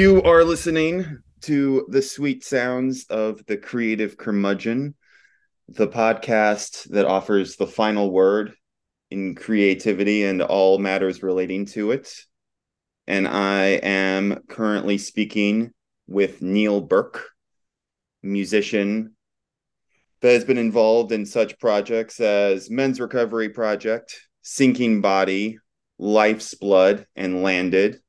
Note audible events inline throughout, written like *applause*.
You are listening to the sweet sounds of the creative curmudgeon, the podcast that offers the final word in creativity and all matters relating to it. And I am currently speaking with Neil Burke, musician that has been involved in such projects as Men's Recovery Project, Sinking Body, Life's Blood, and Landed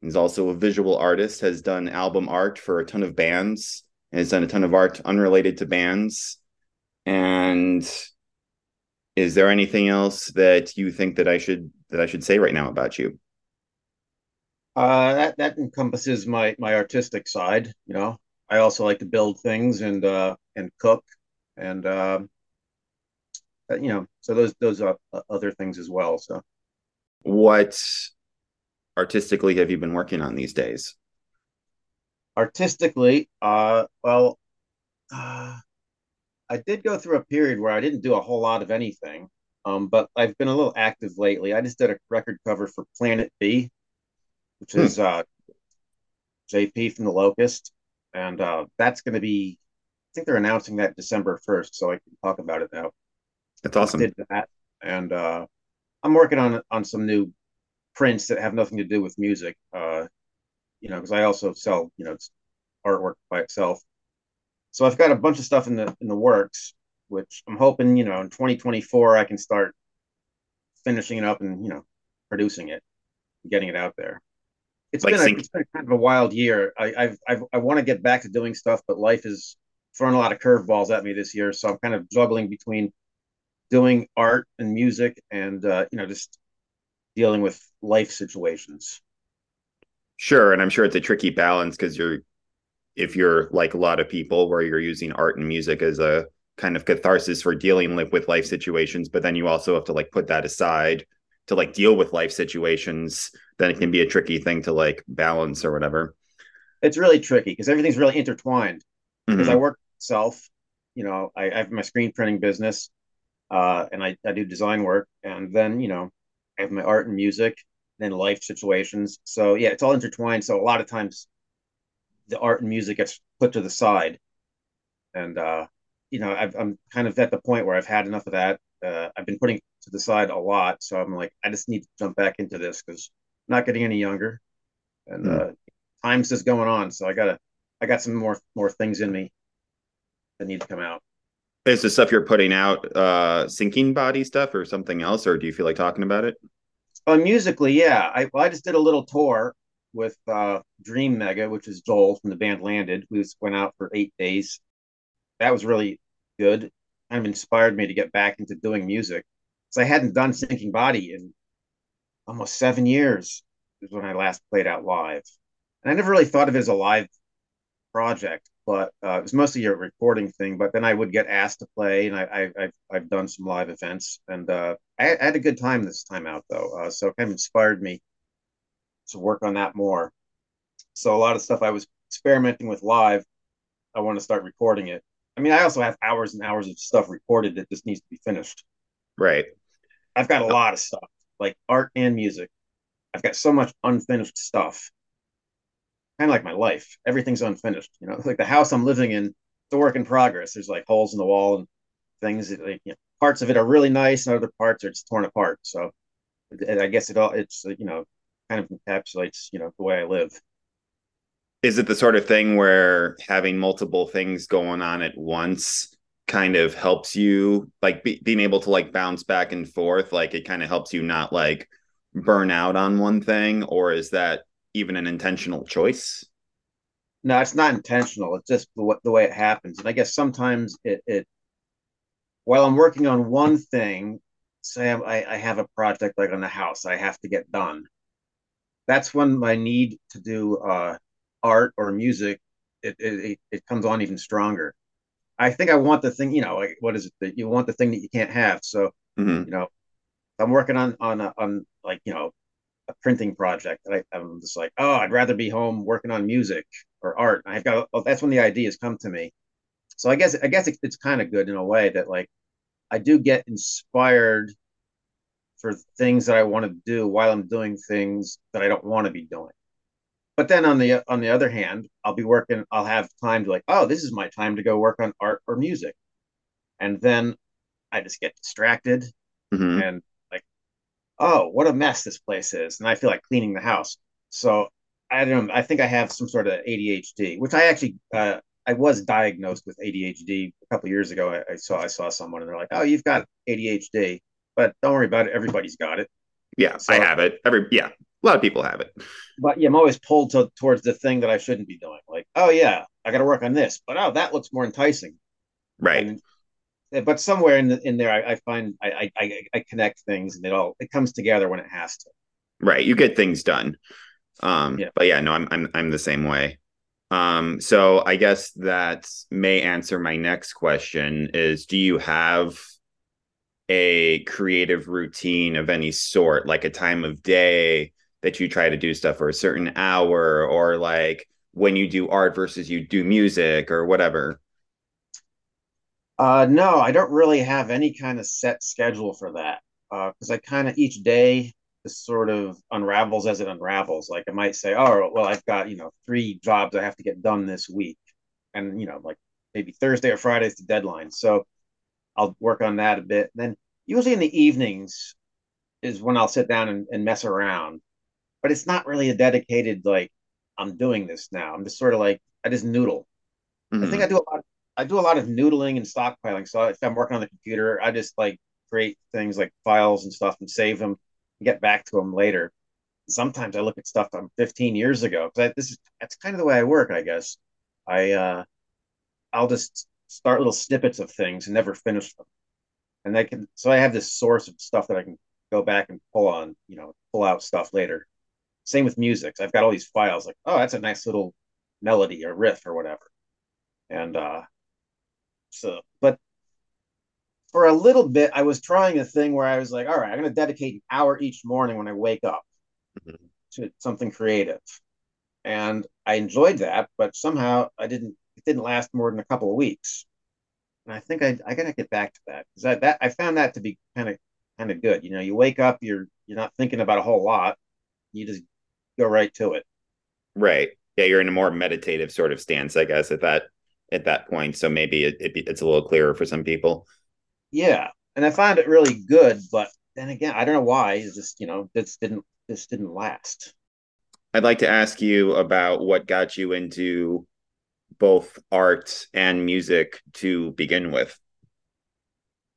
He's also a visual artist, has done album art for a ton of bands, and has done a ton of art unrelated to bands. And is there anything else that you think that I should that I should say right now about you? Uh, that that encompasses my my artistic side. You know, I also like to build things and uh, and cook, and uh, you know, so those those are other things as well. So, what artistically have you been working on these days? Artistically, uh, well, uh, I did go through a period where I didn't do a whole lot of anything, um, but I've been a little active lately. I just did a record cover for Planet B, which hmm. is uh, JP from the Locust, and uh, that's going to be. I think they're announcing that December first, so I can talk about it now. That's awesome. I did that, and uh, I'm working on on some new prints that have nothing to do with music. Uh, you know, because I also sell, you know, artwork by itself. So I've got a bunch of stuff in the in the works, which I'm hoping, you know, in 2024 I can start finishing it up and you know producing it, getting it out there. It's like been a, it's been kind of a wild year. I I've, I've I want to get back to doing stuff, but life is throwing a lot of curveballs at me this year. So I'm kind of juggling between doing art and music and uh, you know just dealing with life situations. Sure, and I'm sure it's a tricky balance because you're if you're like a lot of people where you're using art and music as a kind of catharsis for dealing like with life situations, but then you also have to like put that aside to like deal with life situations, then it can be a tricky thing to like balance or whatever. It's really tricky because everything's really intertwined. Because mm-hmm. I work myself, you know, I, I, have my screen printing business, uh, and I, I do design work, and then you know, I have my art and music, then life situations. So yeah, it's all intertwined. So a lot of times the art and music gets put to the side. And uh, you know, i am kind of at the point where I've had enough of that. Uh, I've been putting to the side a lot, so I'm like, I just need to jump back into this because I'm not getting any younger, and mm. uh, time's just going on. So I gotta, I got some more more things in me that need to come out. Is the stuff you're putting out uh sinking body stuff or something else, or do you feel like talking about it? Uh, musically, yeah. I well, I just did a little tour with uh Dream Mega, which is Joel from the band Landed. We just went out for eight days. That was really good. Kind of inspired me to get back into doing music. Because I hadn't done Sinking Body in almost seven years is when I last played out live. And I never really thought of it as a live project but uh, it was mostly a recording thing. But then I would get asked to play, and I, I, have I've done some live events, and uh, I, I, had a good time this time out though. Uh, so it kind of inspired me to work on that more. So a lot of stuff I was experimenting with live, I want to start recording it. I mean, I also have hours and hours of stuff recorded that just needs to be finished. Right. I've got a lot of stuff, like art and music. I've got so much unfinished stuff kind of like my life. Everything's unfinished. You know, *laughs* like the house I'm living in, it's a work in progress. There's like holes in the wall and things that like you know, parts of it are really nice and other parts are just torn apart. So I guess it all it's you know kind of encapsulates you know the way I live. Is it the sort of thing where having multiple things going on at once kind of helps you like be, being able to like bounce back and forth like it kind of helps you not like burn out on one thing or is that even an intentional choice? No, it's not intentional. It's just the, the way it happens. And I guess sometimes it, it while I'm working on one thing, say I, I have a project like on the house I have to get done. That's when my need to do uh, art or music it, it it comes on even stronger. I think I want the thing, you know, like what is it that you want the thing that you can't have. So mm-hmm. you know, I'm working on on on like you know a printing project that I, am just like, oh, I'd rather be home working on music or art. I've got well, that's when the ideas come to me. So I guess I guess it, it's kind of good in a way that like I do get inspired for things that I want to do while I'm doing things that I don't want to be doing. but then on the on the other hand, I'll be working. I'll have time to like, oh, this is my time to go work on art or music, and then I just get distracted Mhm. and oh, what a mess this place is, and I feel like cleaning the house. So I don't. know, I think I have some sort of ADHD, which I actually uh, I was diagnosed with ADHD a couple years ago. I, I saw I saw someone and they're like, oh, you've got ADHD, but don't worry about it. Everybody's got it. Yeah, So- I have it. Every yeah, a lot of people have it. But yeah, I'm always pulled to, towards the thing that I shouldn't be doing. Like, oh yeah, I got to work on this, but oh, that looks more enticing. Right. And, but somewhere in the, in there, I, I find I, I I connect things, and it all it comes together when it has to. right you get things done um Yeah. but yeah no i'm i'm i'm the same way um so i guess that may answer my next question is do you have a creative routine of any sort like a time of day that you try to do stuff for a certain hour or like when you do art versus you do music or whatever Uh, no, I don't really have any kind of set schedule for that because I kind of each day just sort of unravels as it unravels. Like I might say, oh, well, I've got you know three jobs I have to get done this week, and you know like maybe Thursday or Friday is the deadline, so I'll work on that a bit. then usually in the evenings is when I'll sit down and, and mess around, but it's not really a dedicated like I'm doing this now. I'm just sort of like I just noodle. I think Mhm. I do a lot. I do a lot of noodling and stockpiling. So if I'm working on the computer, I just like create things like files and stuff and save them, and get back to them later. Sometimes I look at stuff from 15 years ago this is that's kind of the way I work, I guess. I uh, I'll just start little snippets of things and never finish them, and I can. So I have this source of stuff that I can go back and pull on, you know, pull out stuff later. Same with music. I've got all these files like, oh, that's a nice little melody or riff or whatever, and uh, so, but for a little bit, I was trying a thing where I was like, all right, I'm going to dedicate an hour each morning when I wake up Mhm. to something creative. And I enjoyed that, but somehow I didn't, it didn't last more than a couple of weeks. And I think I, I got to get back to that because I, that, I found that to be kind of, kind of good. You know, you wake up, you're, you're not thinking about a whole lot. You just go right to it. right yeah you're in a more meditative sort of stance i guess at that at that point so maybe it, it, it's a little clearer for some people Yeah. And I found it really good, but then again, I don't know why. It's just, you know, this didn't, this didn't last. I'd like to ask you about what got you into both art and music to begin with.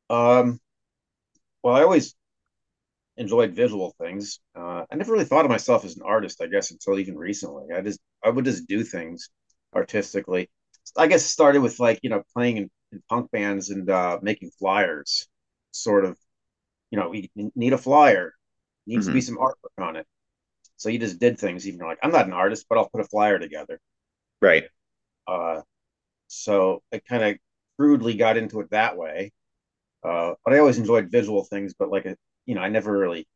Um, well, I always enjoyed visual things. Uh, I never really thought of myself as an artist, I guess, until even recently. I just I would just do things artistically. I guess it started with like, you know, playing in, in punk bands and uh, making flyers, sort of, you know, we need a flyer, needs to be some artwork on it. So you just did things, even like I'm not an artist, but I'll put a flyer together. Right. Uh, so I kind of crudely got into it that way. Uh, but I always enjoyed visual things, but like, a, you know, I never really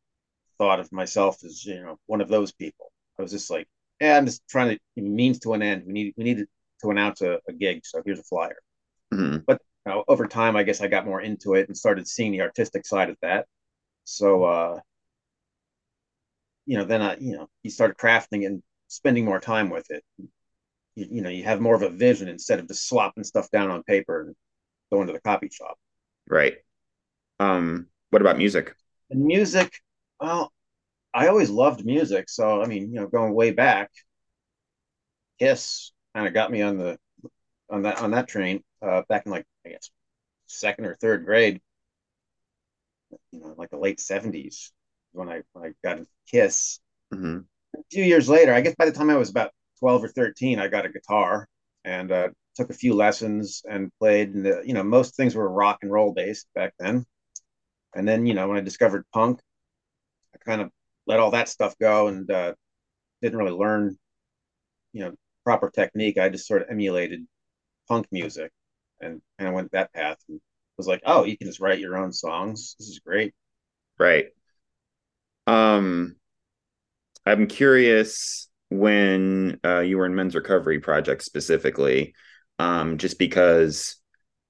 thought of myself as, you know, one of those people. I was just like, yeah, I'm just trying to means to an end. We need, we need to announce a, a gig. So here's a flyer. Mhm. But you know, over time, I guess I got more into it and started seeing the artistic side of that. So, uh, you know, then I, you know, you start crafting and spending more time with it. You, you know, you have more of a vision instead of just slopping stuff down on paper and going to the copy shop. Right. Um, what about music? And music, well, I always loved music. So, I mean, you know, going way back, Kiss kind of got me on the on that on that train uh, back in like I guess second or third grade. You know, like the late seventies when I when I got a Kiss. hmm A few years later, I guess by the time I was about twelve or thirteen, I got a guitar and uh, took a few lessons and played. And the, you know, most things were rock and roll based back then. And then you know, when I discovered punk, I kind of let all that stuff go and uh, didn't really learn, you know, proper technique. I just sort of emulated punk music and kind of went that path and was like, oh, you can just write your own songs. This is great. Right. Um, I'm curious when uh, you were in men's recovery project specifically, um, just because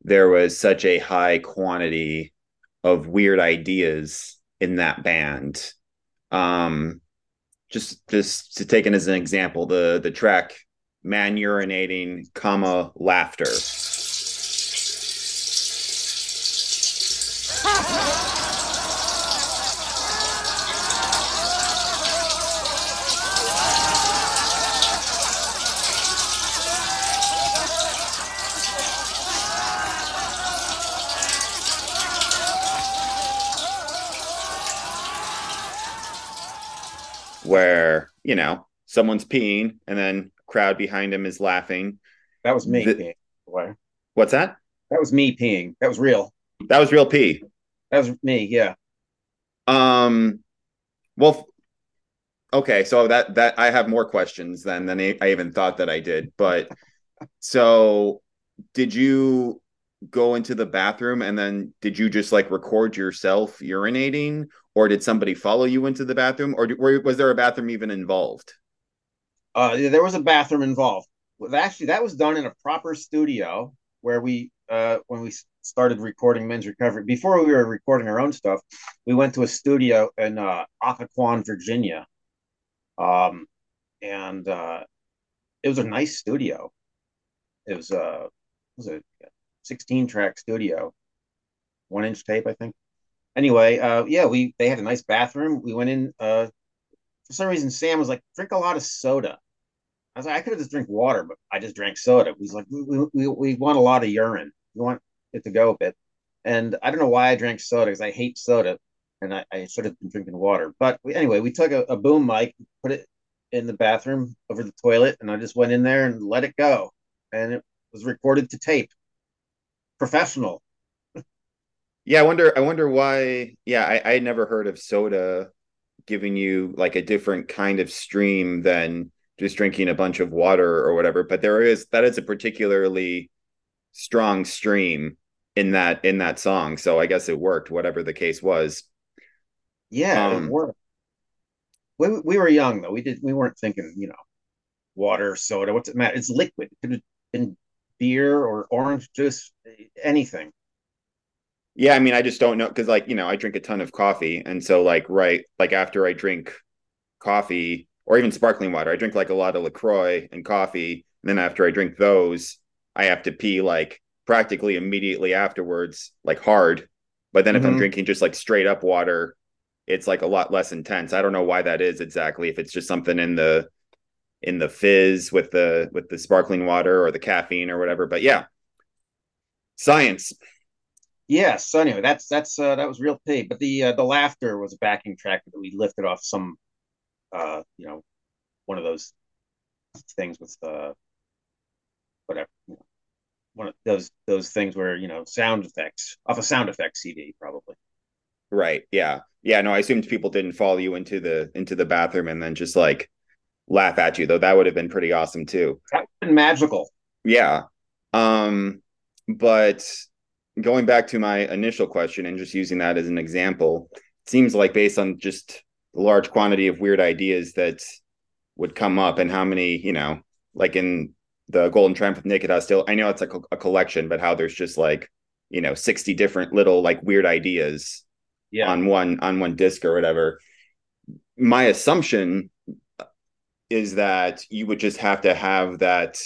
there was such a high quantity of weird ideas in that band. Um, just just to take it as an example, the the track man urinating, comma laughter. where you know someone's peeing and then crowd behind him is laughing. That was me The- peeing. What's that? That was me peeing. That was real. That was real pee. That was me. Yeah. Um, well, okay, so that that I have more questions than than I even thought that I did. But *laughs* so, did you go into the bathroom and then did you just like record yourself urinating, or did somebody follow you into the bathroom, or was there a bathroom even involved? Uh, there was a bathroom involved. Well, actually, that was done in a proper studio where we, uh, when we started recording Men's Recovery, before we were recording our own stuff, we went to a studio in uh, Occoquan, Virginia. Um, and uh, it was a nice studio. It was, uh, it was a 16 track studio, one inch tape, I think. Anyway, uh, yeah, we they had a nice bathroom. We went in. Uh, for some reason, Sam was like, drink a lot of soda. I was like, I could have just drank water, but I just drank soda. He's like, we, we, we want a lot of urine. We want it to go a bit. And I don't know why I drank soda because I hate soda and I, I should have been drinking water. But we, anyway, we took a, a boom mic, put it in the bathroom over the toilet, and I just went in there and let it go. And it was recorded to tape. Professional. Yeah, I wonder. I wonder why. Yeah, I I never heard of soda giving you like a different kind of stream than just drinking a bunch of water or whatever. But there is that is a particularly strong stream in that in that song. So I guess it worked, whatever the case was. Yeah, Um, it worked. We, we were young though. We did we weren't thinking, you know, water, soda. What's it matter? It's liquid. It could have been beer or orange juice, anything. Yeah, I mean, I just don't know because, like, you know, I drink a ton of coffee, and so, like, right, like after I drink coffee or even sparkling water, I drink like a lot of Lacroix and coffee, and then after I drink those, I have to pee like practically immediately afterwards, like hard. But then if I'm Mhm. drinking just like straight up water, it's like a lot less intense. I don't know why that is exactly. If it's just something in the in the fizz with the with the sparkling water or the caffeine or whatever. But yeah, science. Yes. So anyway, that's that's uh, that was real pay. But the uh, the laughter was a backing track that we lifted off some, uh, you know, one of those things with uh, whatever, you know, one of those those things where you know sound effects off a sound effects CD probably. Right. Yeah. Yeah. No, I assumed people didn't follow you into the into the bathroom and then just like laugh at you, though. That would have been pretty awesome too. That been magical. Yeah. Um, but going back to my initial question and just using that as an example, it seems like based on just the large quantity of weird ideas that would come up and how many, you know, like in the Golden Triumph of Naked Hostile, I know it's like a, a collection, but how there's just like, you know, 60 different little like weird ideas Yeah. on one on one disc or whatever my assumption is that you would just have to have that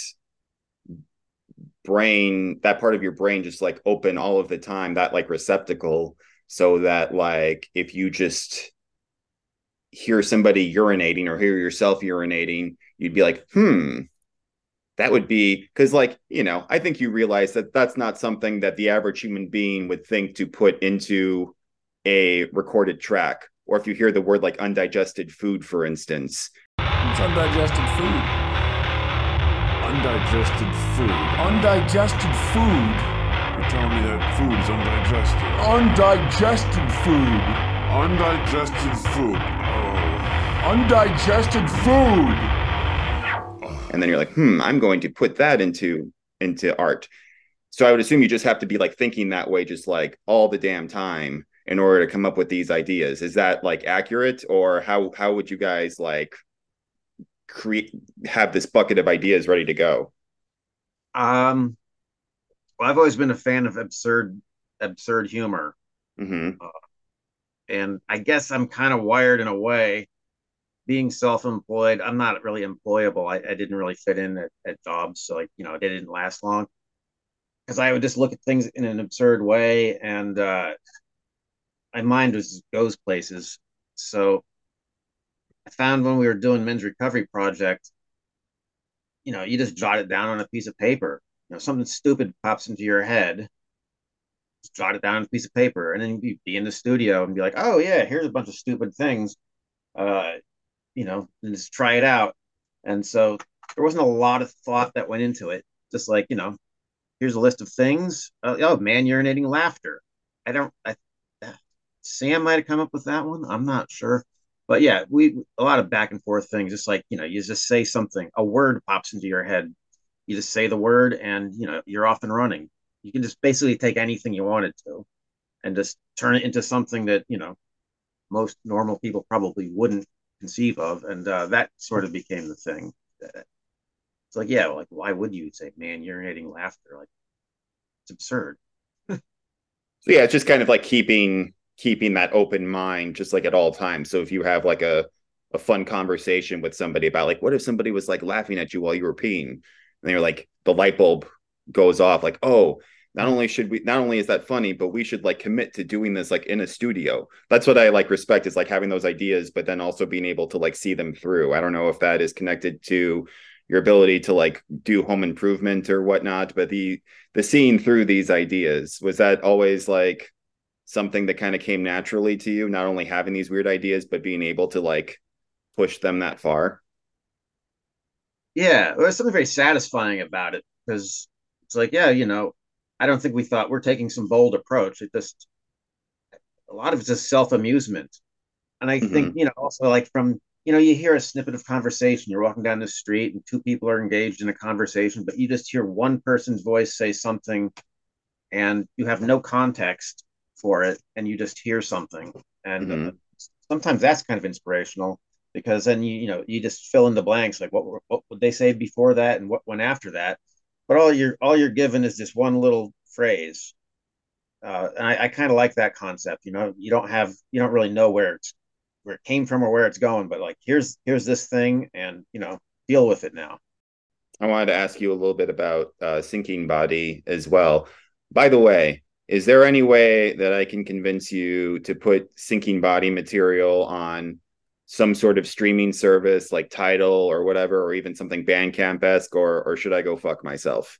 brain that part of your brain just like open all of the time that like receptacle so that like if you just hear somebody urinating or hear yourself urinating you'd be like hmm that would be because like you know i think you realize that that's not something that the average human being would think to put into a recorded track or if you hear the word like undigested food for instance It's undigested food. Undigested food. Undigested food. You're telling me that food is undigested. Undigested food. Undigested food. Oh. Undigested food. and then you're like hmm i'm going to put that into into art so i would assume you just have to be like thinking that way just like all the damn time in order to come up with these ideas is that like accurate or how how would you guys like create have this bucket of ideas ready to go Um, well, I've always been a fan of absurd absurd humor, hmm and I guess I'm kind of wired in a way being self-employed, I'm not really employable. I, I didn't really fit in at, at jobs, so like you know, they didn't last long because I would just look at things in an absurd way, and uh, my mind was goes places. So I found when we were doing men's recovery project, you know, you just jot it down on a piece of paper. You know, something stupid pops into your head, just jot it down on a piece of paper, and then you'd be in the studio and be like, "Oh yeah, here's a bunch of stupid things." Uh, you know, and just try it out. And so there wasn't a lot of thought that went into it. Just like you know, here's a list of things. Uh, oh man, urinating laughter. I don't. I, Sam might have come up with that one. I'm not sure. But yeah, we a lot of back and forth things. Just like you know, you just say something, a word pops into your head. You just say the word, and you know you're off and running. You can just basically take anything you wanted to, and just turn it into something that you know most normal people probably wouldn't conceive of, and uh, that sort of became the thing. It's like, yeah, like why would you say, "Man, urinating laughter"? Like it's absurd. *laughs* so yeah, it's just kind of like keeping keeping that open mind just like at all times. So if you have like a a fun conversation with somebody about like what if somebody was like laughing at you while you were peeing and you're like the light bulb goes off like oh not only should we not only is that funny but we should like commit to doing this like in a studio. That's what i like respect is like having those ideas but then also being able to like see them through. I don't know if that is connected to your ability to like do home improvement or whatnot but the the seeing through these ideas was that always like something that kind of came naturally to you not only having these weird ideas but being able to like push them that far? Yeah there's something very satisfying about it because it's like yeah you know i don't think we thought we're taking some bold approach it just a lot of it's just self-amusement and i mm-hmm. think you know also like from you know you hear a snippet of conversation you're walking down the street and two people are engaged in a conversation but you just hear one person's voice say something and you have no context for it and you just hear something and mm-hmm. uh, sometimes that's kind of inspirational because then you you know you just fill in the blanks like what what would they say before that and what went after that but all you're all you're given is this one little phrase uh, and I, I kind of like that concept you know you don't have you don't really know where it's where it came from or where it's going but like here's here's this thing and you know deal with it now. I wanted to ask you a little bit about uh, sinking body as well. By the way is there any way that I can convince you to put sinking body material on some sort of streaming service like Tidal or whatever, or even something Bandcamp esque, or or should I go fuck myself?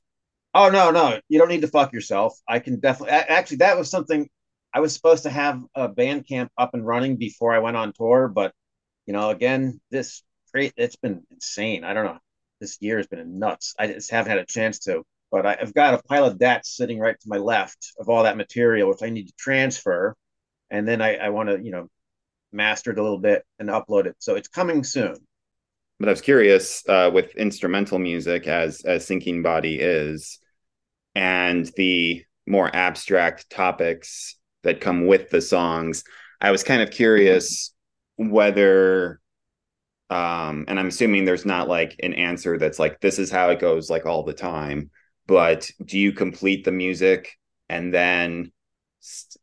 Oh no, no, you don't need to fuck yourself. I can definitely. Actually, that was something I was supposed to have a Bandcamp up and running before I went on tour, but you know, again, this great. It's been insane. I don't know. This year has been nuts. I just haven't had a chance to but I, have got a pile of that sitting right to my left of all that material, which I need to transfer. And then I, I want to, you know, master it a little bit and upload it. So it's coming soon. But I was curious uh, with instrumental music, as as Sinking Body is, and the more abstract topics that come with the songs. I was kind of curious whether um and i'm assuming there's not like an answer that's like this is how it goes like all the time but do you complete the music and then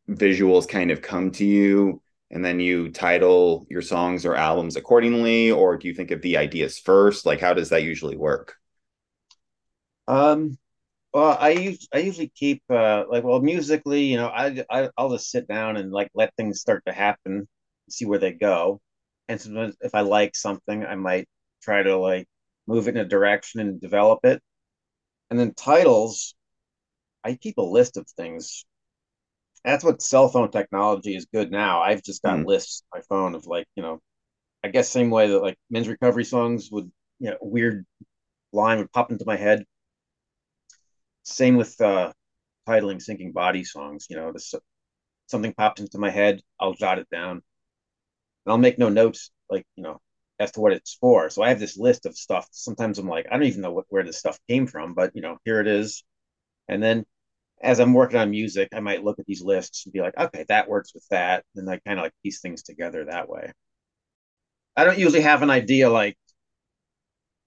visuals kind of come to you and then you title your songs or albums accordingly or do you think of the ideas first? Like how does that usually work? Um well i use i usually keep uh like well musically you know I, I i'll just sit down and like let things start to happen see where they go. And sometimes if i like something i might try to like move it in a direction and develop it. And then titles, I keep a list of things. That's what cell phone technology is good now. I've just got mm. lists on my phone of like, you know, I guess same way that like men's recovery songs would, you know, weird line would pop into my head. Same with uh titling sinking body songs, you know, this something pops into my head, I'll jot it down. And I'll make no notes like, you know, as to what it's for. So I have this list of stuff. Sometimes I'm like, I don't even know what, where this stuff came from, but you know, here it is. And then as I'm working on music, I might look at these lists and be like, okay, that works with that. And I kind of like piece things together that way. I don't usually have an idea like,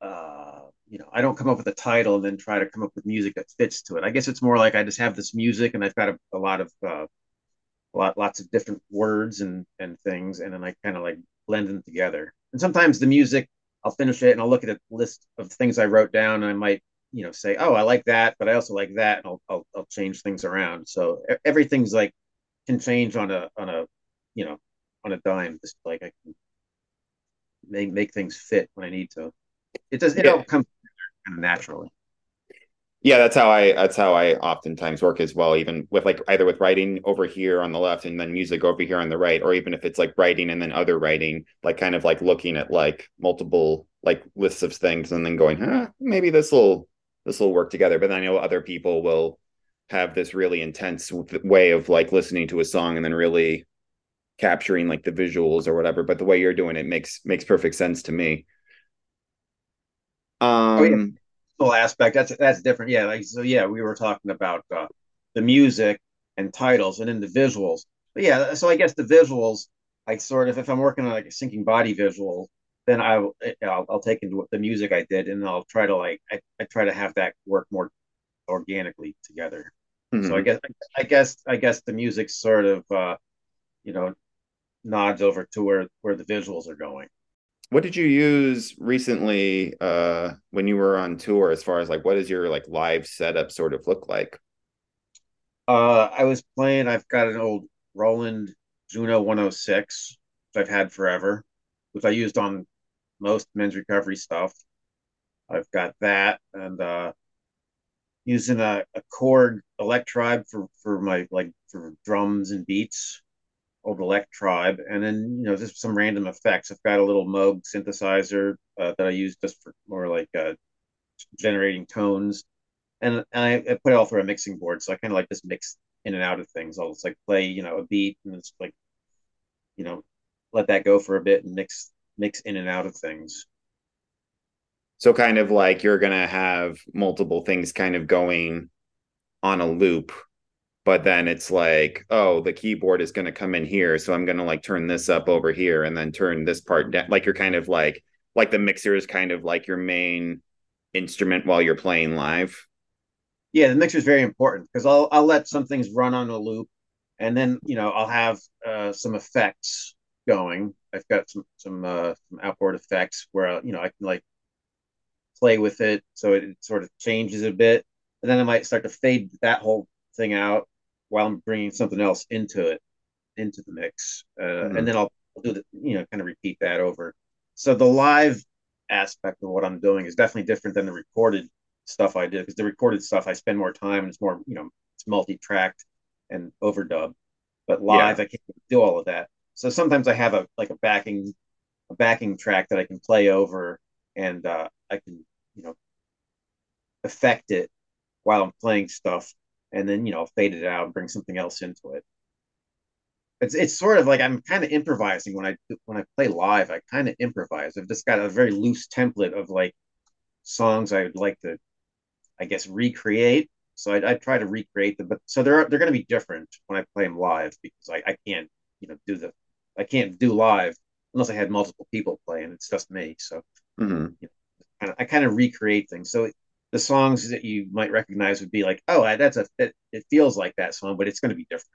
uh, you know, I don't come up with a title and then try to come up with music that fits to it. I guess it's more like I just have this music and I've got a, a lot of, uh, a lot, lots of different words and, and things. And then I kind of like blend them together. And sometimes the music, I'll finish it and I'll look at a list of things I wrote down and I might, you know, say, oh, I like that, but I also like that, and I'll I'll, I'll change things around. So everything's like can change on a on a you know on a dime. Just like I can make make things fit when I need to. It does. It Yeah. all comes kind of naturally. Yeah, that's how I that's how I oftentimes work as well, even with like either with writing over here on the left and then music over here on the right, or even if it's like writing and then other writing, like kind of like looking at like multiple like lists of things and then going, huh, maybe this will this will work together. But then I know other people will have this really intense way of like listening to a song and then really capturing like the visuals or whatever. But the way you're doing it makes makes perfect sense to me. Um yeah. Full aspect that's that's different. Yeah, like so. Yeah, we were talking about uh, the music and titles, and then the visuals. But yeah, so I guess the visuals, I sort of if I'm working on like a sinking body visual, then I will I'll, I'll take into the music I did, and I'll try to like I, I try to have that work more organically together. Mhm. So I guess I guess I guess the music sort of uh, you know nods over to where where the visuals are going. What did you use recently uh when you were on tour as far as like what does your like live setup sort of look like? Uh, I was playing. I've got an old Roland Juno 106, which I've had forever, which I used on most men's recovery stuff. I've got that, and uh, using a, a Korg Electribe for for my like for drums and beats, old Electribe, and then you know just some random effects. I've got a little Moog synthesizer uh, that I use just for more like uh, generating tones and, and I, I put it all through a mixing board, so I kind of like just mix in and out of things. I'll just like play, you know, a beat and it's like, you know, let that go for a bit and mix mix in and out of things. So kind of like you're gonna have multiple things kind of going on a loop, but then it's like, oh, the keyboard is gonna come in here, so I'm gonna like turn this up over here and then turn this part down. Like you're kind of like like the mixer is kind of like your main instrument while you're playing live. Yeah, the mixer is very important because I'll I'll let some things run on a loop, and then you know I'll have uh, some effects going. I've got some some uh, some outboard effects where you know I can like play with it so it sort of changes a bit, and then I might start to fade that whole thing out while I'm bringing something else into it into the mix, uh, Mhm. and then I'll, I'll do the you know kind of repeat that over. So the live aspect of what I'm doing is definitely different than the recorded stuff I did because the recorded stuff I spend more time and it's more you know it's multi-tracked and overdub, but live I can't do all of that. So sometimes I have a like a backing a backing track that I can play over and uh, I can you know affect it while I'm playing stuff and then you know fade it out and bring something else into it. It's it's sort of like I'm kind of improvising when I when I play live. I kind of improvise. I've just got a very loose template of like songs I would like to, I guess, recreate. So I, I try to recreate them, but so they're they're going to be different when I play them live because I, I can't you know do the I can't do live unless I had multiple people playing. It's just me, so Mhm. kind of, I kind of recreate things. So the songs that you might recognize would be like, oh, that's a it, it feels like that song, but it's going to be different.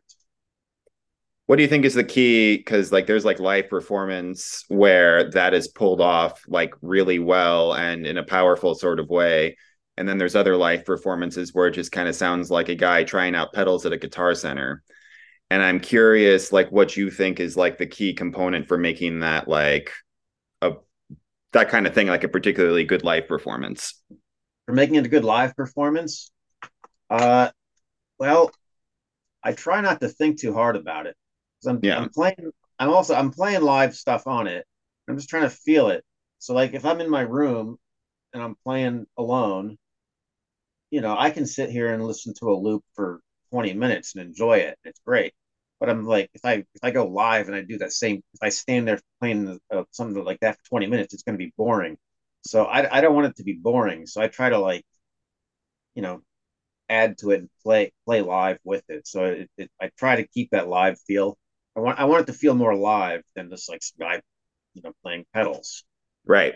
What do you think is the key? Because like there's like live performance where that is pulled off like really well and in a powerful sort of way. And then there's other live performances where it just kind of sounds like a guy trying out pedals at a guitar center. And I'm curious, like, what you think is like the key component for making that like a that kind of thing like a particularly good live performance. for making it a good live performance? Uh, well, I try not to think too hard about it I'm, Yeah. I'm playing. I'm also I'm playing live stuff on it. I'm just trying to feel it. So like if I'm in my room and I'm playing alone, you know, I can sit here and listen to a loop for 20 minutes and enjoy it. It's great. But I'm like, if I if I go live and I do that same, if I stand there playing uh, something like that for 20 minutes, it's going to be boring. So I I don't want it to be boring. So I try to like, you know, add to it and play play live with it. So it, it I try to keep that live feel. I want I want it to feel more live than just like guy, you know, playing pedals. Right.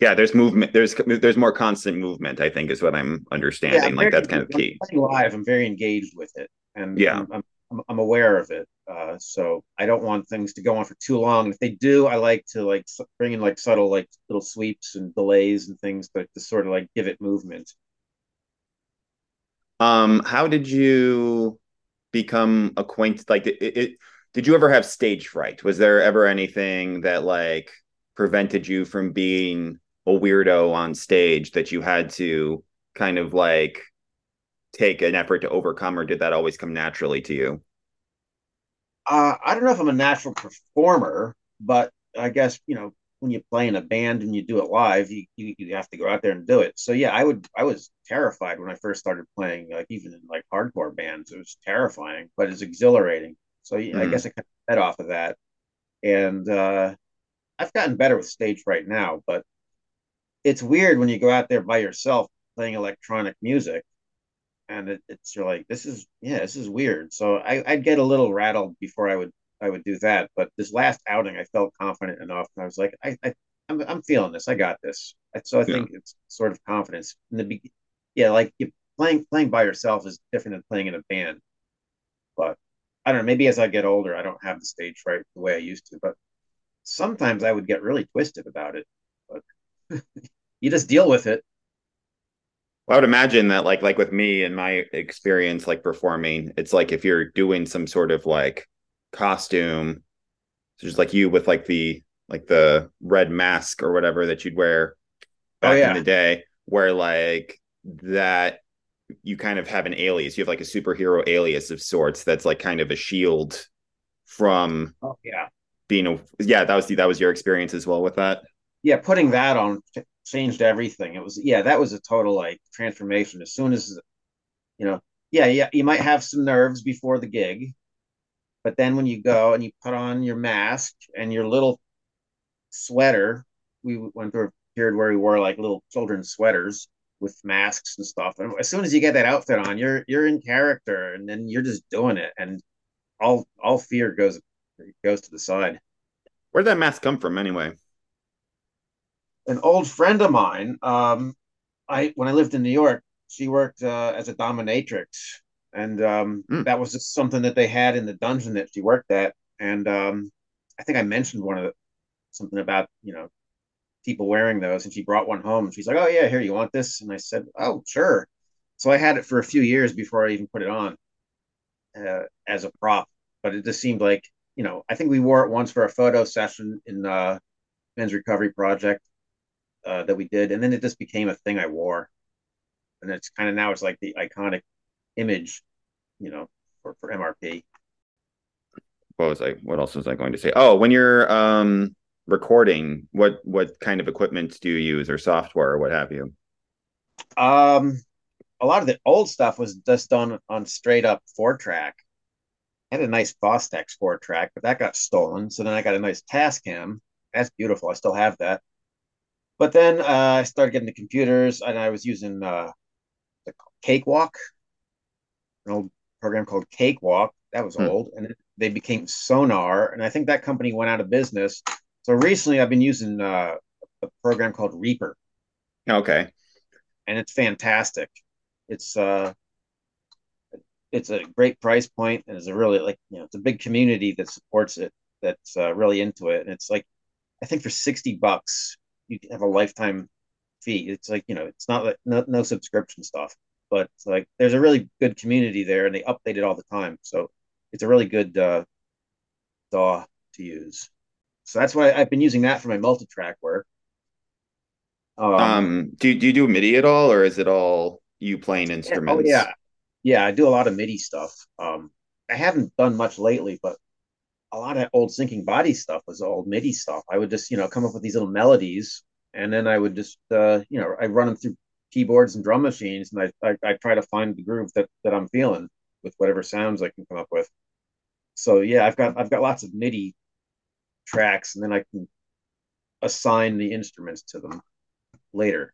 Yeah, there's movement. There's there's more constant movement, I think is what I'm understanding. I'm like very- that's kind of key. playing live, I'm very engaged with it, and Yeah. I'm, I'm I'm aware of it. Uh, so I don't want things to go on for too long. If they do, I like to like bring in like subtle like little sweeps and delays and things to sort of like give it movement. Um, how did you become acquainted? Like, it, it, did you ever have stage fright? Was there ever anything that like prevented you from being a weirdo on stage that you had to kind of like take an effort to overcome, or did that always come naturally to you? Uh, I don't know if I'm a natural performer, but I guess you know when you play in a band and you do it live, you, you, you have to go out there and do it. So yeah, I would I was terrified when I first started playing, like even in like hardcore bands, it was terrifying, but it's exhilarating. So yeah, mm. I hmm. guess I kind of fed off of that, and uh, I've gotten better with stage right now. But it's weird when you go out there by yourself playing electronic music, and it, it's you're like this is yeah this is weird. So I, I'd get a little rattled before I would I would do that. But this last outing, I felt confident enough, and I was like, I, I I'm, I'm feeling this. I got this. So I think it's sort of confidence in the be- yeah, like playing playing by yourself is different than playing in a band. But I don't know. Maybe as I get older, I don't have the stage fright the way I used to. But sometimes I would get really twisted about it. But *laughs* you just deal with it. Well, I would imagine that, like, like with me and my experience, like performing, it's like if you're doing some sort of like costume, just like you with like the like the red mask or whatever that you'd wear oh, back oh, yeah. in the day, where like that you kind of have an alias. You have like a superhero alias of sorts that's like kind of a shield from oh, yeah being a yeah that was the, that was your experience as well with that yeah putting that on changed everything it was yeah that was a total like transformation as soon as you know yeah yeah you might have some nerves before the gig but then when you go and you put on your mask and your little sweater, we went through a period where we wore like little children's sweaters with masks and stuff. And as soon as you get that outfit on, you're you're in character, and then you're just doing it, and all all fear goes goes to the side. Where'd that mask come from, anyway? An old friend of mine. Um, I when I lived in New York, she worked uh, as a dominatrix and um, mm. that was just something that they had in the dungeon that she worked at. And um, I think I mentioned one of the, something about you know people wearing those, and she brought one home. And she's like, "Oh yeah, here you want this?" And I said, "Oh sure." So I had it for a few years before I even put it on uh, as a prop. But it just seemed like you know I think we wore it once for a photo session in uh, men's recovery project uh, that we did, and then it just became a thing I wore. And it's kind of now it's like the iconic image, you know, for, for MRP. What was I? What else was I going to say? Oh, when you're um, recording, what what kind of equipment do you use, or software, or what have you? Um, a lot of the old stuff was just done on straight up four track. I had a nice Fostex four track, but that got stolen. So then I got a nice Tascam. That's beautiful. I still have that. But then uh, I started getting the computers, and I was using uh, the Cakewalk an old program called Cakewalk. That was hmm. old, and they became Sonar, and I think that company went out of business. So recently, I've been using uh, a program called Reaper. Okay, and it's fantastic. It's uh, it's a great price point, and it's a really like you know, it's a big community that supports it. That's uh, really into it, and it's like I think for sixty bucks you have a lifetime fee. It's like you know, it's not like no, no subscription stuff but like there's a really good community there and they update it all the time. So it's a really good uh, DAW to use. So that's why I've been using that for my multi-track work. Um, um do, do you do MIDI at all or is it all you playing instruments yeah, oh, yeah yeah I do a lot of MIDI stuff. Um I haven't done much lately but a lot of old sinking body stuff was old MIDI stuff I would just you know come up with these little melodies and then I would just uh, you know I run them through keyboards and drum machines, and I, I, I try to find the groove that that I'm feeling with whatever sounds I can come up with. So yeah, I've got I've got lots of MIDI tracks, and then I can assign the instruments to them later.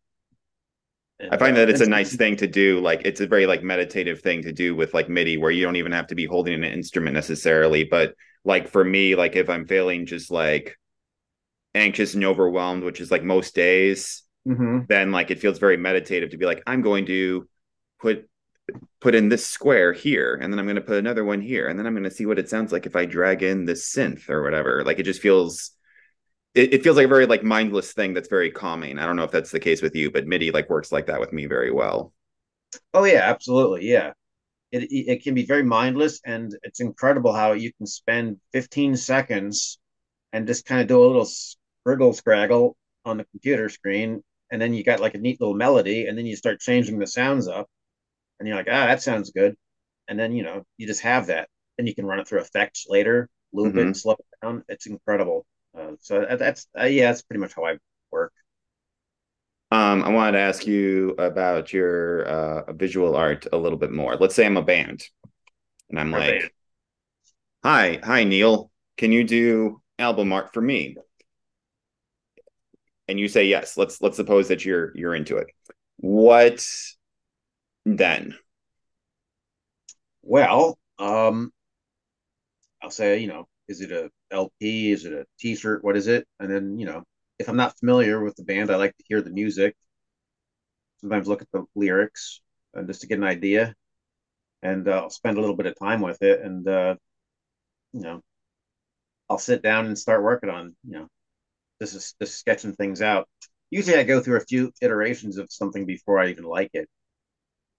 And, I find that uh, it's a nice thing to do. Like it's a very like meditative thing to do with like MIDI, where you don't even have to be holding an instrument necessarily. But like for me, like if I'm feeling just like anxious and overwhelmed, which is like most days, mm-hmm. then like it feels very meditative to be like, I'm going to put put in this square here, and then I'm going to put another one here, and then I'm going to see what it sounds like if I drag in this synth or whatever. Like it just feels, it, it feels like a very like mindless thing that's very calming. I don't know if that's the case with you, but MIDI like works like that with me very well. Oh yeah, absolutely. Yeah. It, it can be very mindless and it's incredible how you can spend 15 seconds and just kind of do a little scriggle scraggle on the computer screen and then you got like a neat little melody and then you start changing the sounds up and you're like ah that sounds good. And then you know you just have that. And you can run it through effects later loop Mhm. it slow it down. It's incredible. Uh, so that's uh, yeah that's pretty much how i work Um, I wanted to ask you about your uh, visual art a little bit more. Let's say I'm a band, and I'm like. "Hi, hi, Neil. Can you do album art for me?" And you say yes. Let's let's suppose that you're you're into it. What then? well um i'll say you know is it a lp is it a t-shirt what is it and then you know if i'm not familiar with the band i like to hear the music. Sometimes look at the lyrics and just to get an idea. And uh, i'll spend a little bit of time with it and uh you know i'll sit down and start working on you know this is just sketching things out. Usually i go through a few iterations of something before i even like it.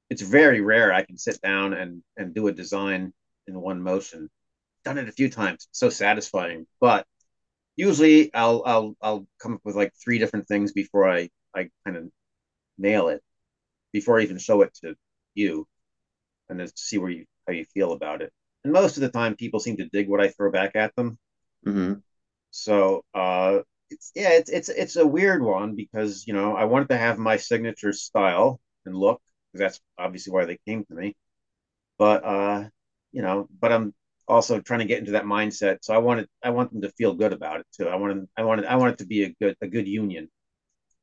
It's very rare i can sit down and and do a design in one motion. Done it a few times. So satisfying. But usually i'll i'll i'll come up with like three different things before i i kind of nail it before i even show it to you and then see where you how you feel about it. And most of the time people seem to dig what i throw back at them. Hmm so uh it's yeah it's it's it's a weird one because you know i wanted to have my signature style and look because that's obviously why they came to me. But uh you know but i'm also trying to get into that mindset. So i wanted i want them to feel good about it too. I wanted i wanted i want it to be a good a good union.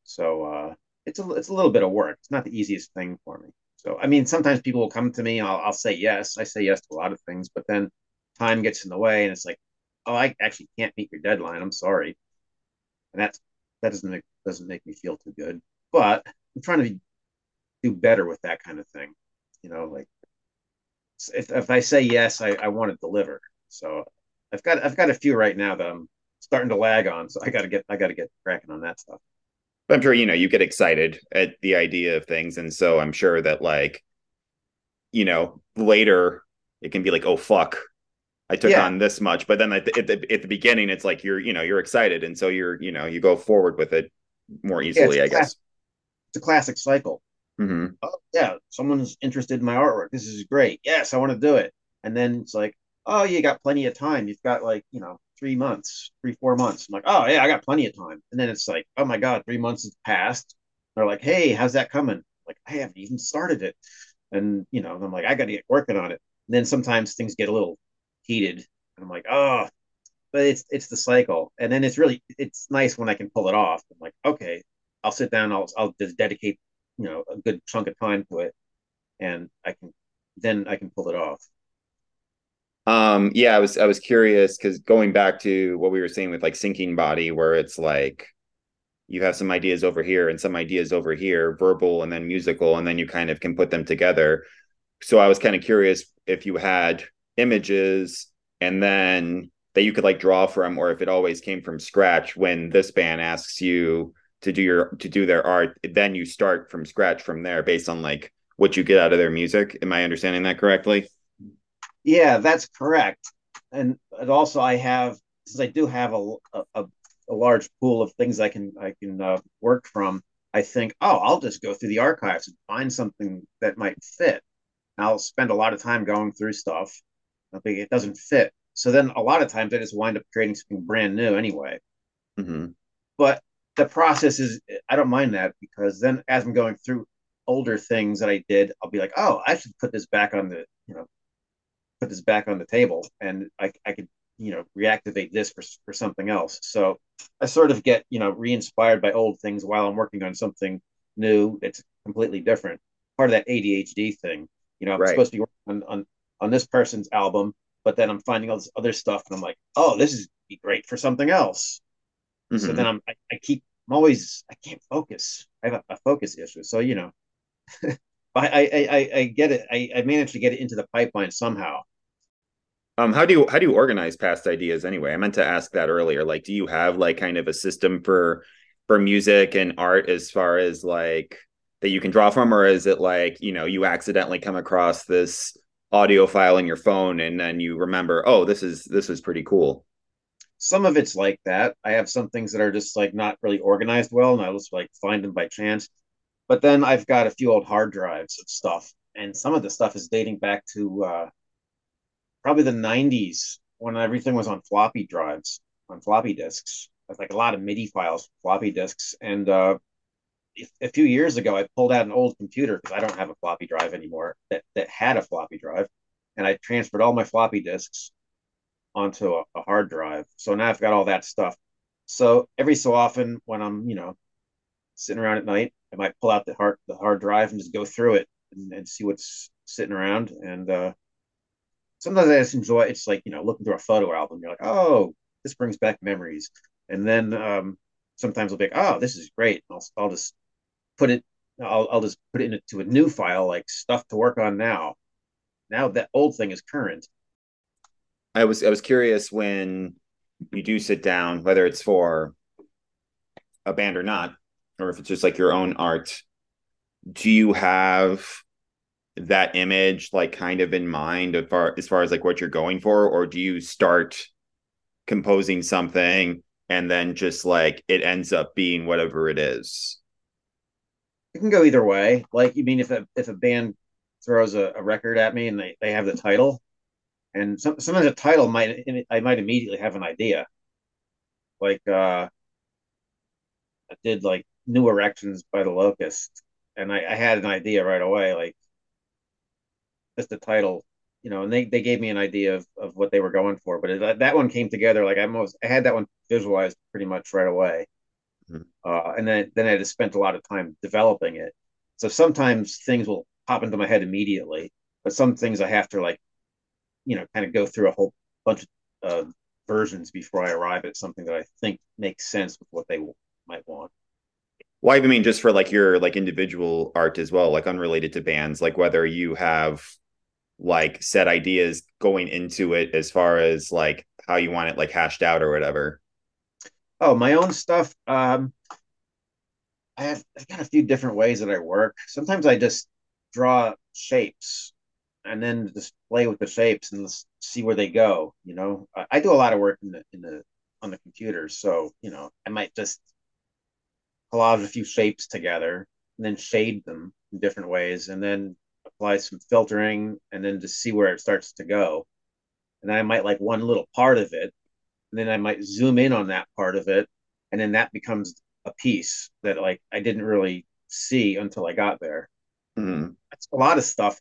So uh it's a it's a little bit of work. It's not the easiest thing for me. So i mean sometimes people will come to me I'll, I'll say yes. I say yes to a lot of things but then time gets in the way and it's like oh i actually can't meet your deadline. I'm sorry. And that's that doesn't make doesn't make me feel too good. But i'm trying to be, do better with that kind of thing. You know like if, if i say yes i, I want to deliver so i've got i've got a few right now that i'm starting to lag on so i gotta get i gotta get cracking on that stuff But I'm sure you know you get excited at the idea of things, and so I'm sure that like, you know, later it can be like, "Oh fuck, I took Yeah. on this much," but then at the, at the at the beginning, it's like you're you know you're excited, and so you're you know you go forward with it more easily, it's I guess. it's a classic cycle hmm oh yeah someone's interested in my artwork. This is great. Yes i want to do it. And then it's like oh you got plenty of time. You've got like you know three months three four months. I'm like oh yeah i got plenty of time. And then it's like oh my god three months has passed. They're like hey how's that coming? Like i haven't even started it. And you know i'm like i gotta get working on it. And then sometimes things get a little heated. And i'm like oh but it's it's the cycle. And then it's really it's nice when i can pull it off. I'm like okay i'll sit down i'll i'll just dedicate you know a good chunk of time to it and i can then i can pull it off Um, yeah, I was I was curious because going back to what we were saying with like sinking body, where it's like you have some ideas over here and some ideas over here, verbal and then musical, and then you kind of can put them together. So I was kind of curious if you had images and then that you could like draw from, or if it always came from scratch when this band asks you to do your to do their art, then you start from scratch from there based on like what you get out of their music. Am I understanding that correctly? yeah that's correct. And, and also i have since i do have a, a, a large pool of things i can i can uh, work from i think oh i'll just go through the archives and find something that might fit. I'll spend a lot of time going through stuff. I think it doesn't fit. So then a lot of times i just wind up creating something brand new anyway. Hmm but the process is i don't mind that because then as i'm going through older things that i did i'll be like oh i should put this back on the you know put this back on the table and i, I could you know reactivate this for, for something else. So i sort of get you know re-inspired by old things while i'm working on something new that's completely different. Part of that adhd thing you know i'm Right. supposed to be working on, on on this person's album but then i'm finding all this other stuff and i'm like oh this is be great for something else so Mhm. then I'm I, I keep I'm always I can't focus. I have a, a focus issue. So you know, *laughs* I I I, I get it. I, I managed to get it into the pipeline somehow. Um, how do you how do you organize past ideas anyway? I meant to ask that earlier. Like, do you have like kind of a system for for music and art as far as like that you can draw from, or is it like you know you accidentally come across this audio file in your phone and then you remember, oh, this is this is pretty cool. Some of it's like that. I have some things that are just like not really organized well, and I just like find them by chance. But then I've got a few old hard drives of stuff, and some of the stuff is dating back to uh, probably the 90s when everything was on floppy drives, on floppy disks. It's like a lot of MIDI files, floppy disks. And uh, a few years ago, I pulled out an old computer because I don't have a floppy drive anymore that, that had a floppy drive. And I transferred all my floppy disks onto a, a hard drive. So now I've got all that stuff. So every so often, when I'm, you know, sitting around at night, I might pull out the hard the hard drive and just go through it and, and see what's sitting around. And uh, sometimes I just enjoy it's like, you know, looking through a photo album. You're like, oh, this brings back memories. And then um, sometimes I'll be like, oh, this is great. I'll, I'll just put it, I'll, I'll just put it into a new file, like stuff to work on now. Now that old thing is current. I was I was curious when you do sit down, whether it's for a band or not, or if it's just like your own art. Do you have that image like kind of in mind as far as far as like what you're going for? Or do you start composing something and then just like it ends up being whatever it is? It can go either way. Like you mean if a if a band throws a, a record at me and they, they have the title and some, sometimes a title might i might immediately have an idea like uh i did like new erections by the locust and I, I had an idea right away like just the title, you know, and they, they gave me an idea of, of what they were going for, but it, that one came together. Like I most, I had that one visualized pretty much right away. Mm-hmm. Uh, and then, then I just spent a lot of time developing it. So sometimes things will pop into my head immediately, but some things I have to like, you know, kind of go through a whole bunch of uh, versions before I arrive at something that I think makes sense with what they w- might want. Well, I mean, just for like your like individual art as well, like unrelated to bands, like whether you have like set ideas going into it as far as like how you want it like hashed out or whatever oh my own stuff um i have i've got a few different ways that i work sometimes i just draw shapes and then just play with the shapes and see where they go you know I, I do a lot of work in the in the on the computer so you know i might just collage a few shapes together and then shade them in different ways and then apply some filtering and then just see where it starts to go. And then I might like one little part of it, and then I might zoom in on that part of it, and then that becomes a piece that like I didn't really see until I got there. Mm-hmm. That's a lot of stuff.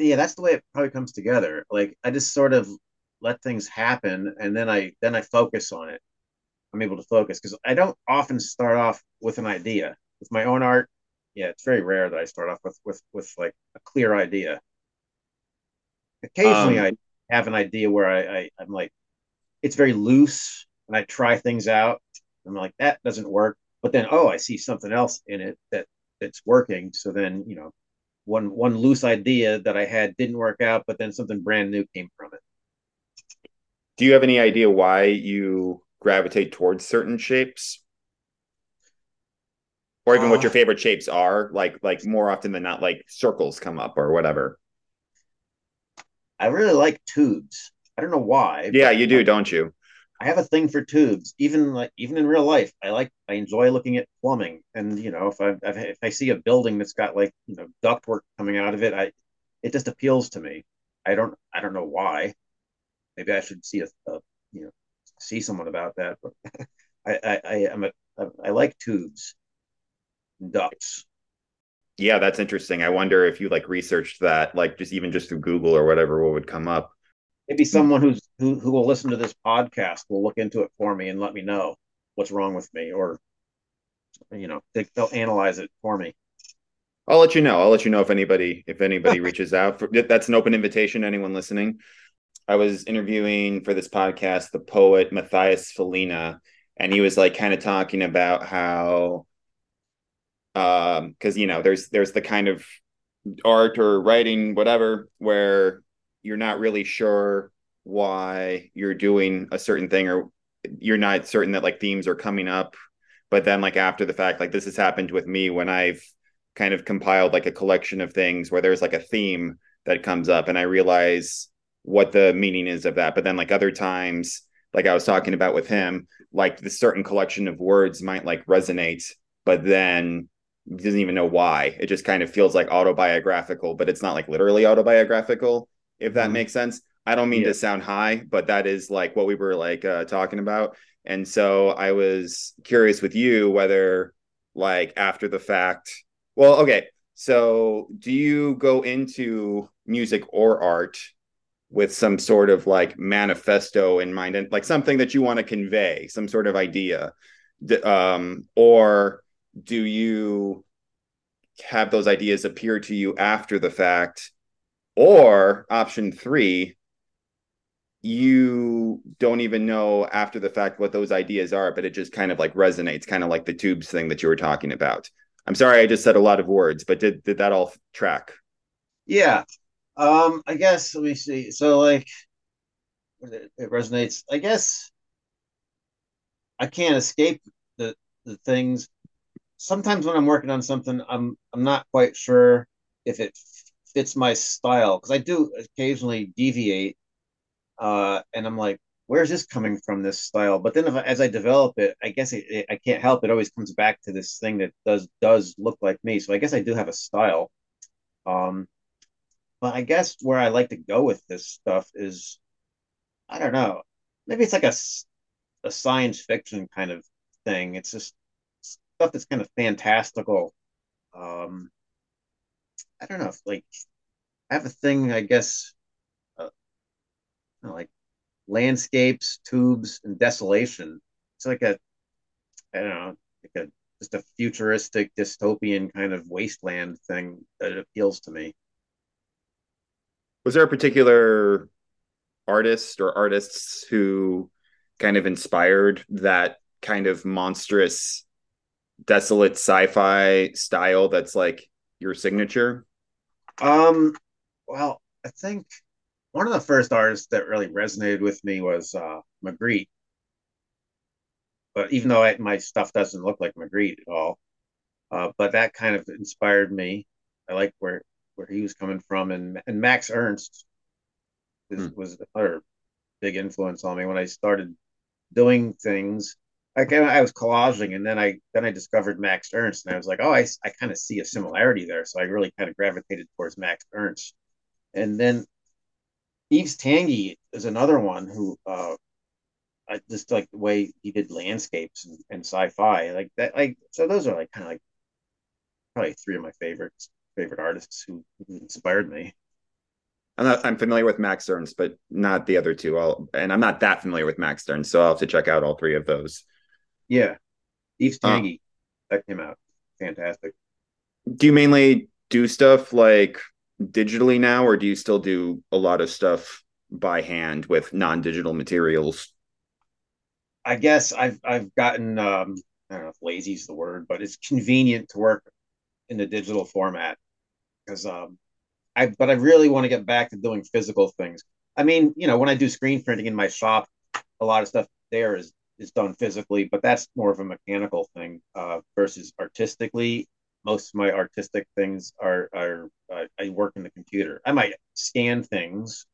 Yeah, that's the way it probably comes together. Like I just sort of let things happen, and then I then I focus on it. I'm able to focus because I don't often start off with an idea. With my own art, yeah, it's very rare that I start off with with with like a clear idea. Occasionally, um, I have an idea where I, I I'm like, it's very loose, and I try things out. I'm like, that doesn't work, but then oh, I see something else in it that that's working. So then you know, one one loose idea that I had didn't work out, but then something brand new came from it. Do you have any idea why you gravitate towards certain shapes? or even uh, what your favorite shapes are like like more often than not like circles come up or whatever i really like tubes i don't know why yeah you do don't you i have a thing for tubes even like even in real life i like i enjoy looking at plumbing and you know if i if i see a building that's got like you know ductwork coming out of it i it just appeals to me i don't i don't know why maybe i should see a, a you know see someone about that but *laughs* I, I i am a I like tubes ducts. Yeah, that's interesting. I wonder if you like researched that, like just even just through Google or whatever, what would come up. Maybe someone who's who, who will listen to this podcast will look into it for me and let me know what's wrong with me, or you know, they, they'll analyze it for me. I'll let you know. I'll let you know if anybody if anybody *laughs* reaches out. For, that's an open invitation. To anyone listening. I was interviewing for this podcast the poet Matthias Felina, and he was like kind of talking about how um because you know there's there's the kind of art or writing whatever where you're not really sure why you're doing a certain thing or you're not certain that like themes are coming up. But then like after the fact like this has happened with me when i've kind of compiled like a collection of things where there's like a theme that comes up and i realize what the meaning is of that. But then like other times like i was talking about with him like the certain collection of words might like resonate but then doesn't even know why. It just kind of feels like autobiographical but it's not like literally autobiographical if that Mhm. makes sense i don't mean Yeah. to sound high but that is like what we were like uh, talking about and so i was curious with you whether like after the fact well okay so do you go into music or art with some sort of like manifesto in mind and like something that you want to convey some sort of idea um or do you have those ideas appear to you after the fact or option 3 you don't even know after the fact what those ideas are but it just kind of like resonates kind of like the tubes thing that you were talking about i'm sorry i just said a lot of words but did did that all track Yeah. Um, I guess let me see. So like it, it resonates. I guess I can't escape the the things. Sometimes when I'm working on something, I'm I'm not quite sure if it fits my style because I do occasionally deviate, uh, and I'm like, where's this coming from? This style. But then as I develop it, I guess it, it, I can't help. It always comes back to this thing that does does look like me. So I guess I do have a style. Um, but I guess where I like to go with this stuff is, I don't know, maybe it's like a a science fiction kind of thing. It's just stuff that's kind of fantastical. Um, I don't know, if, like I have a thing, I guess, uh, you know, like landscapes, tubes, and desolation. It's like a, I don't know, like a just a futuristic dystopian kind of wasteland thing that appeals to me. was there a particular artist or artists who kind of inspired that kind of monstrous desolate sci-fi style that's like your signature Um, well, I think one of the first artists that really resonated with me was uh, Magritte. But even though I, my stuff doesn't look like Magritte at all, uh, but that kind of inspired me. I like where where he was coming from, and and Max Ernst is, Hmm. was another big influence on me when I started doing things. I I was collaging, and then I then I discovered Max Ernst, and I was like, oh, I I kind of see a similarity there. So I really kind of gravitated towards Max Ernst, and then Yves Tanguy is another one who uh, I just like the way he did landscapes and, and sci-fi like that. Like so, those are like kind of like probably three of my favorites favorite artists who, who inspired me. I'm not, I'm familiar with Max Ernst, but not the other two. I'll, and I'm not that familiar with Max Ernst, so I'll have to check out all three of those. Yeah, Yves Huh. Tanguy that came out fantastic. Do you mainly do stuff like digitally now, or do you still do a lot of stuff by hand with non-digital materials? I guess I've I've gotten um, I don't know if lazy is the word, but it's convenient to work in the digital format because um, I but I really want to get back to doing physical things. I mean, you know, when I do screen printing in my shop, a lot of stuff there is is done physically, but that's more of a mechanical thing uh, versus artistically. Most of my artistic things are are uh, I work in the computer. I might scan things,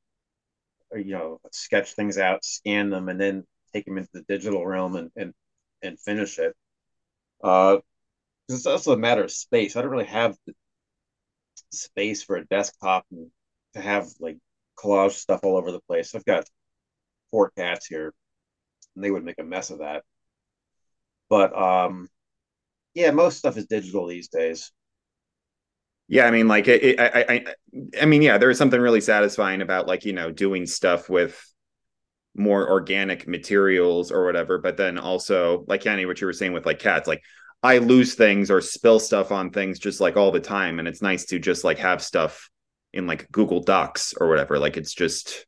or you know, sketch things out, scan them, and then take them into the digital realm and and and finish it. Uh, it's also a matter of space. I don't really have the space for a desktop and to have like collage stuff all over the place. I've got four cats here, and they would make a mess of that. But um, yeah, most stuff is digital these days. Yeah, I mean, like, it, it, I, I, I mean, yeah, there is something really satisfying about like you know doing stuff with more organic materials or whatever. But then also, like Kenny, what you were saying with like cats, like I lose things or spill stuff on things just like all the time, and it's nice to just like have stuff in like Google Docs or whatever. Like it's just,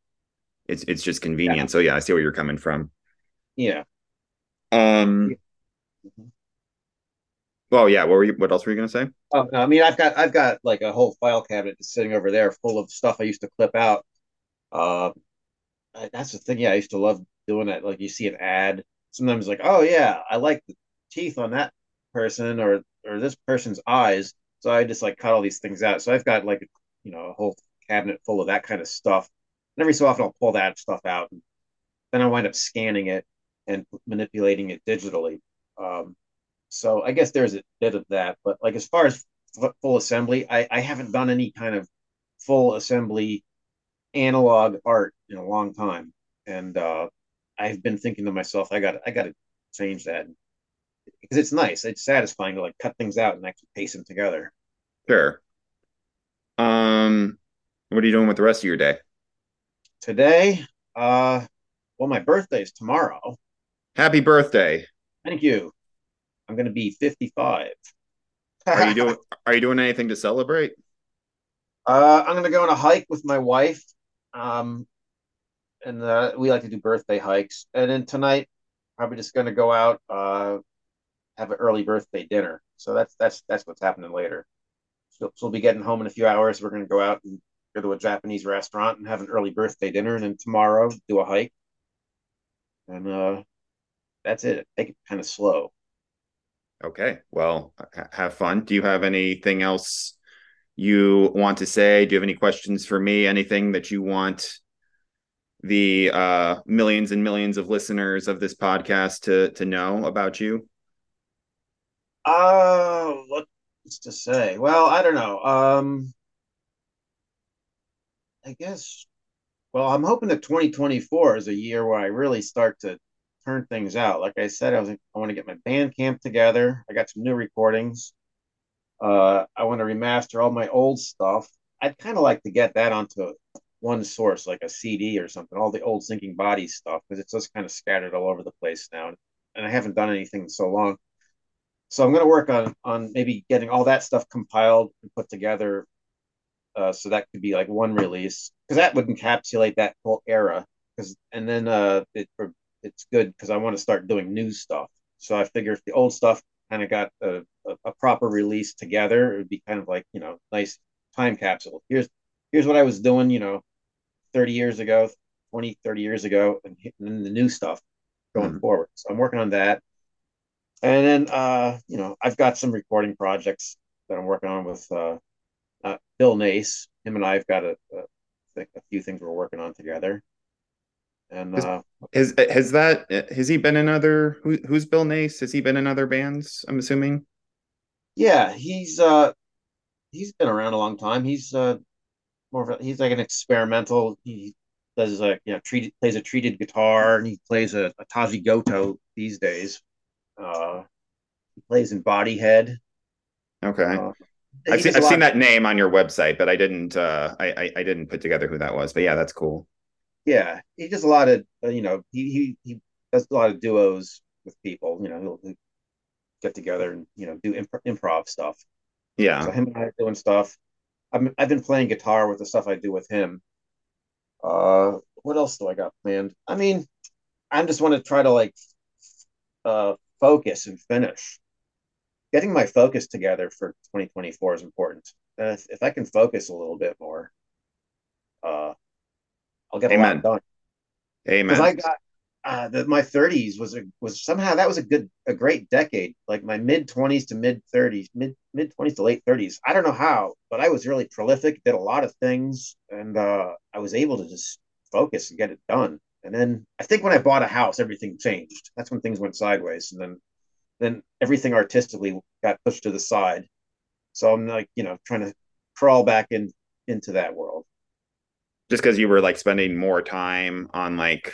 it's it's just convenient. So yeah, I see where you're coming from. Yeah. Um, Oh yeah, what were you? What else were you gonna say? Oh, no, I mean, I've got I've got like a whole file cabinet just sitting over there full of stuff I used to clip out. Uh, I- that's the thing. Yeah, I used to love doing that. Like you see an ad, sometimes like, oh yeah, I like the teeth on that person or or this person's eyes. So I just like cut all these things out. So I've got like you know a whole cabinet full of that kind of stuff. And every so often I'll pull that stuff out, and then I wind up scanning it and manipulating it digitally. Um, so I guess there's a bit of that. But like as far as f- full assembly, I, I haven't done any kind of full assembly analog art in a long time, and uh, I've been thinking to myself, I got I got to change that because it's nice, it's satisfying to like cut things out and actually paste them together. Sure. Um, what are you doing with the rest of your day? Today, uh, well, my birthday is tomorrow. Happy birthday. Thank you. I'm gonna be 55. Are you *laughs* doing are you doing anything to celebrate? Uh, I'm gonna go on a hike with my wife. Um, and uh, we like to do birthday hikes. And then tonight, probably just gonna go out, uh, have an early birthday dinner. So that's that's that's what's happening later. So, so we'll be getting home in a few hours. We're gonna go out and go to a Japanese restaurant and have an early birthday dinner, and then tomorrow do a hike. And uh, that's it. Take it kind of slow. Okay. Well, have fun. Do you have anything else you want to say? Do you have any questions for me? Anything that you want the uh, millions and millions of listeners of this podcast to to know about you? Uh, what's to say? Well, I don't know. Um, I guess. Well, I'm hoping that 2024 is a year where I really start to turn things out. Like I said, I was I want to get my Bandcamp together. I got some new recordings. Uh, I want to remaster all my old stuff. I'd kind of like to get that onto one source, like a CD or something. All the old Sinking Body's stuff, because it's just kind of scattered all over the place now, and I haven't done anything in so long. So I'm going to work on on maybe getting all that stuff compiled and put together uh, so that could be like one release because that would encapsulate that whole era. Because and then uh, it it's good because I want to start doing new stuff. So I figure if the old stuff kind of got a, a, a, proper release together, it would be kind of like you know nice time capsule. Here's here's what I was doing, you know, 30 years ago, 20, 30 years ago, and, and then the new stuff going mm-hmm. forward. So I'm working on that. And then, uh, you know, I've got some recording projects that I'm working on with uh, uh, Bill Nace. Him and I have got a, a, a, few things we're working on together. And uh, has has that has he been in other who, who's Bill Nace? Has he been in other bands? I'm assuming. Yeah, he's uh he's been around a long time. He's uh more of a, he's like an experimental. He does like you know treated plays a treated guitar and he plays a, a Taishogoto these days. Uh, he plays in Bodyhead. Okay. Uh, I've seen I've seen that name on your website, but I didn't uh I, I, I didn't put together who that was. But yeah, that's cool. Yeah, he does a lot of uh, you know he, he he does a lot of duos with people. You know, he'll, he'll get together and you know do imp- improv stuff. Yeah. So him and I are doing stuff. I'm, I've been playing guitar with the stuff I do with him. Uh, what else do I got planned? I mean, I just want to try to like uh focus and finish. Getting my focus together for 2024 is important. And if, if I can focus a little bit more, uh, I'll get Amen. a lot done. Amen. Because I got uh, the, my 30s was a, was somehow that was a good a great decade. Like my mid 20s to mid 30s, mid mid 20s to late 30s. I don't know how, but I was really prolific, did a lot of things, and uh, I was able to just focus and get it done. And then I think when I bought a house, everything changed. That's when things went sideways, and then then everything artistically got pushed to the side. So I'm like, you know, trying to crawl back in into that world just because you were like spending more time on like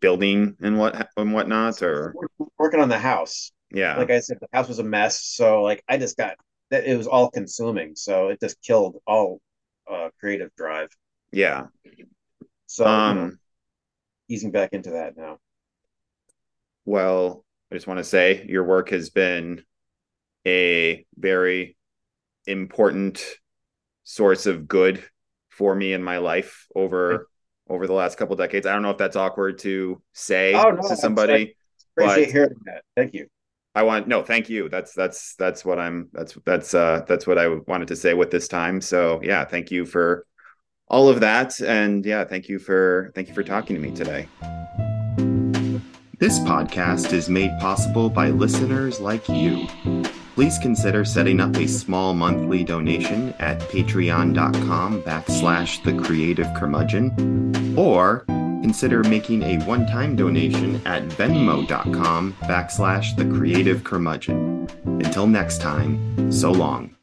building and what and whatnot or? Working on the house. Yeah. Like i said the house was a mess so like i just got that it was all consuming so it just killed all uh creative drive. Yeah. So um you know, easing back into that now. Well i just want to say your work has been a very important source of good for me in my life over over the last couple decades. I don't know if that's awkward to say oh, no, to somebody. appreciate but, hearing that. Thank you. I want no, thank you. That's that's that's what I'm that's that's uh that's what I wanted to say with this time. So yeah, thank you for all of that and yeah, thank you for thank you for talking to me today. This podcast is made possible by listeners like you. Please consider setting up a small monthly donation at patreon.com backslash the creative curmudgeon or consider making a one-time donation at venmo.com backslash the creative curmudgeon. Until next time, so long.